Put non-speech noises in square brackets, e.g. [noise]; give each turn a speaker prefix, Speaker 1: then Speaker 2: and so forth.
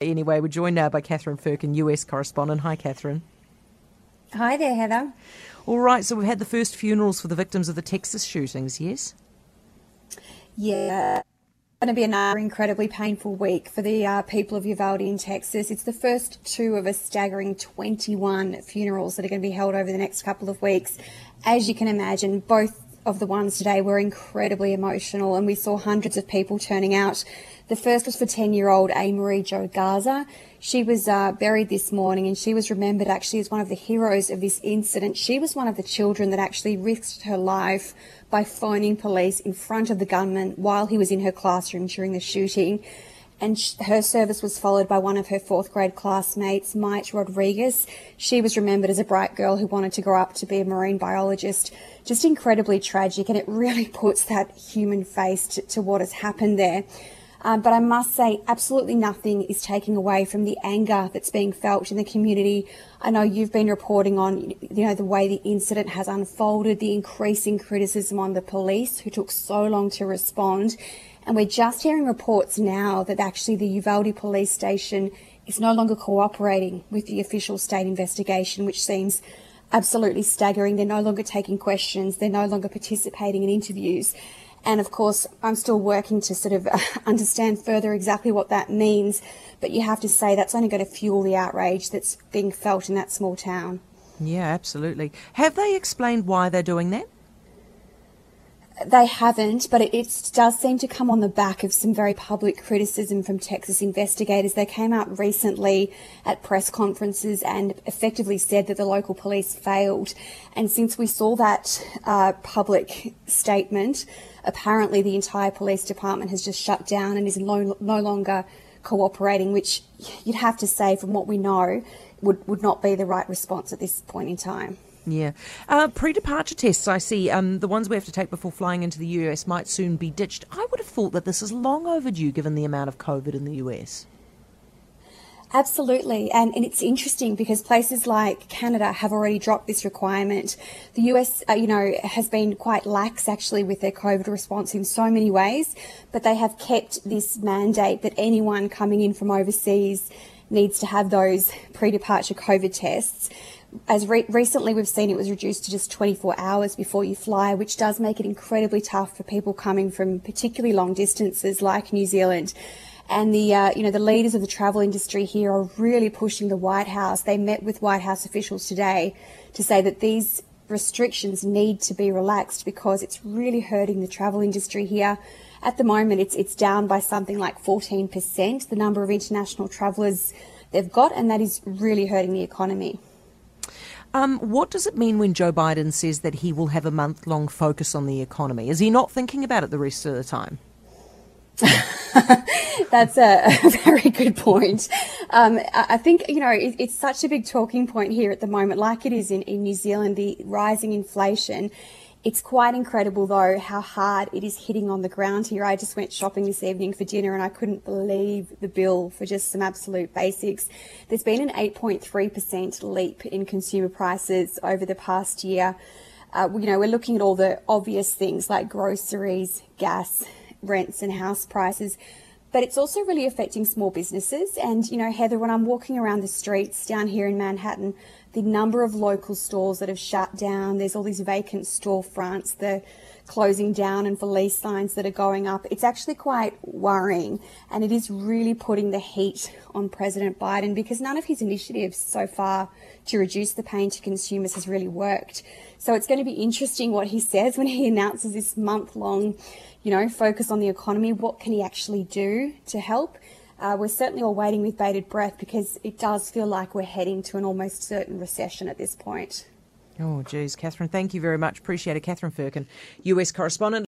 Speaker 1: Anyway, we're joined now by Catherine Firkin, US correspondent. Hi, Catherine.
Speaker 2: Hi there, Heather.
Speaker 1: All right, so we've had the first funerals for the victims of the Texas shootings, yes?
Speaker 2: Yeah, it's going to be another incredibly painful week for the uh, people of Uvalde in Texas. It's the first two of a staggering 21 funerals that are going to be held over the next couple of weeks. As you can imagine, both of the ones today were incredibly emotional, and we saw hundreds of people turning out. The first was for 10 year old Amerie Jo Garza. She was uh, buried this morning and she was remembered actually as one of the heroes of this incident. She was one of the children that actually risked her life by phoning police in front of the gunman while he was in her classroom during the shooting and her service was followed by one of her fourth grade classmates, Maite Rodriguez. She was remembered as a bright girl who wanted to grow up to be a marine biologist. Just incredibly tragic, and it really [laughs] puts that human face to, to what has happened there. Um, but I must say, absolutely nothing is taking away from the anger that's being felt in the community. I know you've been reporting on, you know, the way the incident has unfolded, the increasing criticism on the police who took so long to respond. And we're just hearing reports now that actually the Uvalde police station is no longer cooperating with the official state investigation, which seems absolutely staggering. They're no longer taking questions, they're no longer participating in interviews. And of course, I'm still working to sort of [laughs] understand further exactly what that means. But you have to say that's only going to fuel the outrage that's being felt in that small town.
Speaker 1: Yeah, absolutely. Have they explained why they're doing that?
Speaker 2: They haven't, but it, it, does seem to come on the back of some very public criticism from Texas investigators. They came out recently at press conferences and effectively said that the local police failed. And since we saw that uh, public statement, apparently the entire police department has just shut down and is no, no longer cooperating, which you'd have to say, from what we know, would, would not be the right response at this point in time.
Speaker 1: Yeah. Uh, Pre departure tests, I see, um, the ones we have to take before flying into the US might soon be ditched. I would have thought that this is long overdue given the amount of COVID in the US.
Speaker 2: Absolutely. And, and it's interesting because places like Canada have already dropped this requirement. The US, uh, you know, has been quite lax actually with their COVID response in so many ways, but they have kept this mandate that anyone coming in from overseas needs to have those pre departure COVID tests as re- recently we've seen it was reduced to just 24 hours before you fly, which does make it incredibly tough for people coming from particularly long distances like New Zealand. And the uh, you know the leaders of the travel industry here are really pushing the White House. They met with White House officials today to say that these restrictions need to be relaxed because it's really hurting the travel industry here. At the moment, it's it's down by something like 14%, the number of international travellers they've got, and that is really hurting the economy.
Speaker 1: Um, what does it mean when Joe Biden says that he will have a month long focus on the economy? Is he not thinking about it the rest of the time? [laughs]
Speaker 2: That's a, [laughs] a, very good point. Um, I think, you know, it, it's such a big talking point here at the moment, like it is in, in New Zealand, the rising inflation it's quite incredible, though, how hard it is hitting on the ground here. I just went shopping this evening for dinner and I couldn't believe the bill for just some absolute basics. There's been an 8.3% leap in consumer prices over the past year. Uh, you know, we're looking at all the obvious things like groceries, gas, rents, and house prices but it's also really affecting small businesses. And, you know, Heather, when I'm walking around the streets down here in Manhattan, the number of local stores that have shut down, there's all these vacant storefronts, the closing down and for lease signs that are going up. It's actually quite worrying. And it is really putting the heat on President Biden because none of his initiatives so far to reduce the pain to consumers has really worked. So it's going to be interesting what he says when he [laughs] announces this month long you know, focus on the economy. What can he actually do to help? Uh, we're certainly all waiting with bated breath because it does feel like we're heading to an almost certain recession at this point.
Speaker 1: Oh, geez, Catherine, thank you very much. Appreciate it. Catherine Firkin, US correspondent.